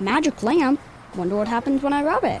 Magic lamp? Wonder what happens when I rub it.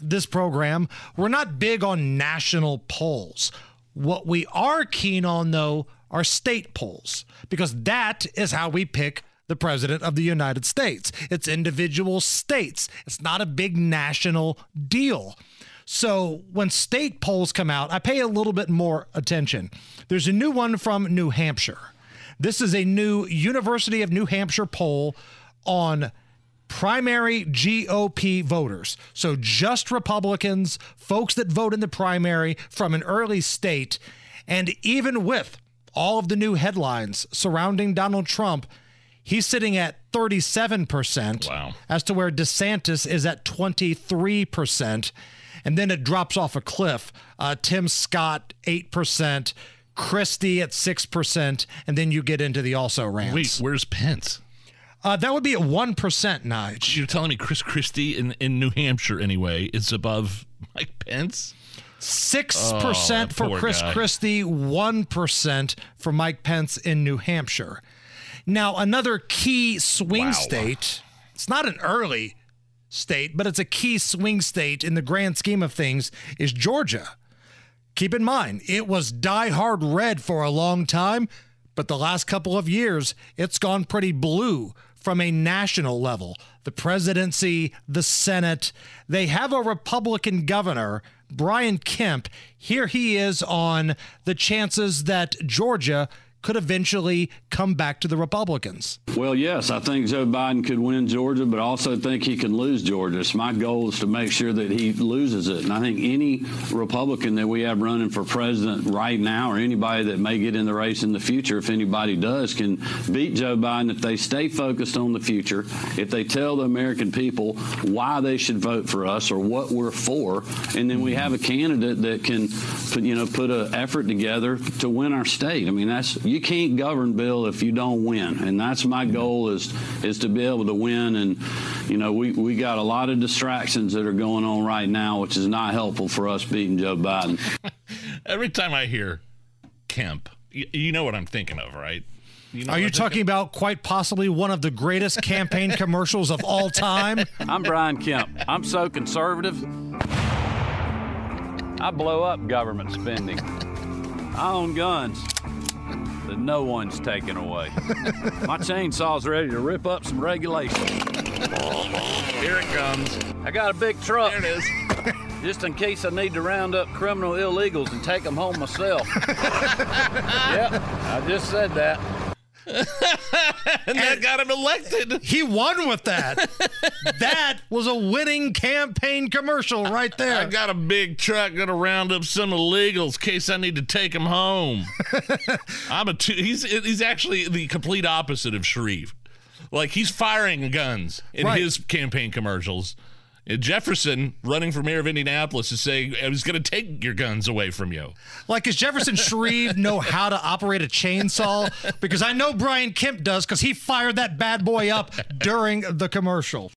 this program, we're not big on national polls. What we are keen on, though, are state polls, because that is how we pick the president of the United States. It's individual states, it's not a big national deal. So when state polls come out, I pay a little bit more attention. There's a new one from New Hampshire. This is a new University of New Hampshire poll on primary GOP voters. So just Republicans, folks that vote in the primary from an early state. And even with all of the new headlines surrounding Donald Trump, he's sitting at 37%. Wow. As to where DeSantis is at 23%. And then it drops off a cliff. Uh, Tim Scott, 8%. Christie at 6%. And then you get into the also rants. Wait, where's Pence? Uh, that would be at 1%, Nige. You're telling me Chris Christie in, in New Hampshire, anyway, is above Mike Pence? 6% Oh, for Chris guy. Christie, 1% for Mike Pence in New Hampshire. Now, another key swing Wow. state, it's not an early state, but it's a key swing state in the grand scheme of things, is Georgia. Keep in mind, it was die-hard red for a long time, but the last couple of years, it's gone pretty blue from a national level. The presidency, the Senate, they have a Republican governor, Brian Kemp. Here he is on the chances that Georgia could eventually come back to the Republicans. Well, yes, I think Joe Biden could win Georgia, but I also think he can lose Georgia. So my goal is to make sure that he loses it. And I think any Republican that we have running for president right now, or anybody that may get in the race in the future, if anybody does, can beat Joe Biden if they stay focused on the future, if they tell the American people why they should vote for us or what we're for, and then we have a candidate that can, put, you know, put an effort together to win our state. I mean, that's you can't govern, Bill, if you don't win, and that's my goal is is to be able to win. And you know, we we got a lot of distractions that are going on right now, which is not helpful for us beating Joe Biden. Every time I hear Kemp, you, you know what I'm thinking of, right? You know Are you talking about quite possibly one of the greatest campaign commercials of all time? I'm Brian Kemp. I'm so conservative. I blow up government spending. I own guns that no one's taking away. My chainsaw's ready to rip up some regulations. Here it comes. I got a big truck. There it is. Just in case I need to round up criminal illegals and take them home myself. yep, I just said that. and that got him elected. He won with that. that was a winning campaign commercial right there. I got a big truck gonna round up some illegals in case I need to take them home. I'm a two, he's he's actually the complete opposite of Shreve. Like he's firing guns in Right. his campaign commercials. Jefferson, running for mayor of Indianapolis, is saying I was going to take your guns away from you. Like, does Jefferson Shreve know how to operate a chainsaw? Because I know Brian Kemp does, because he fired that bad boy up during the commercial.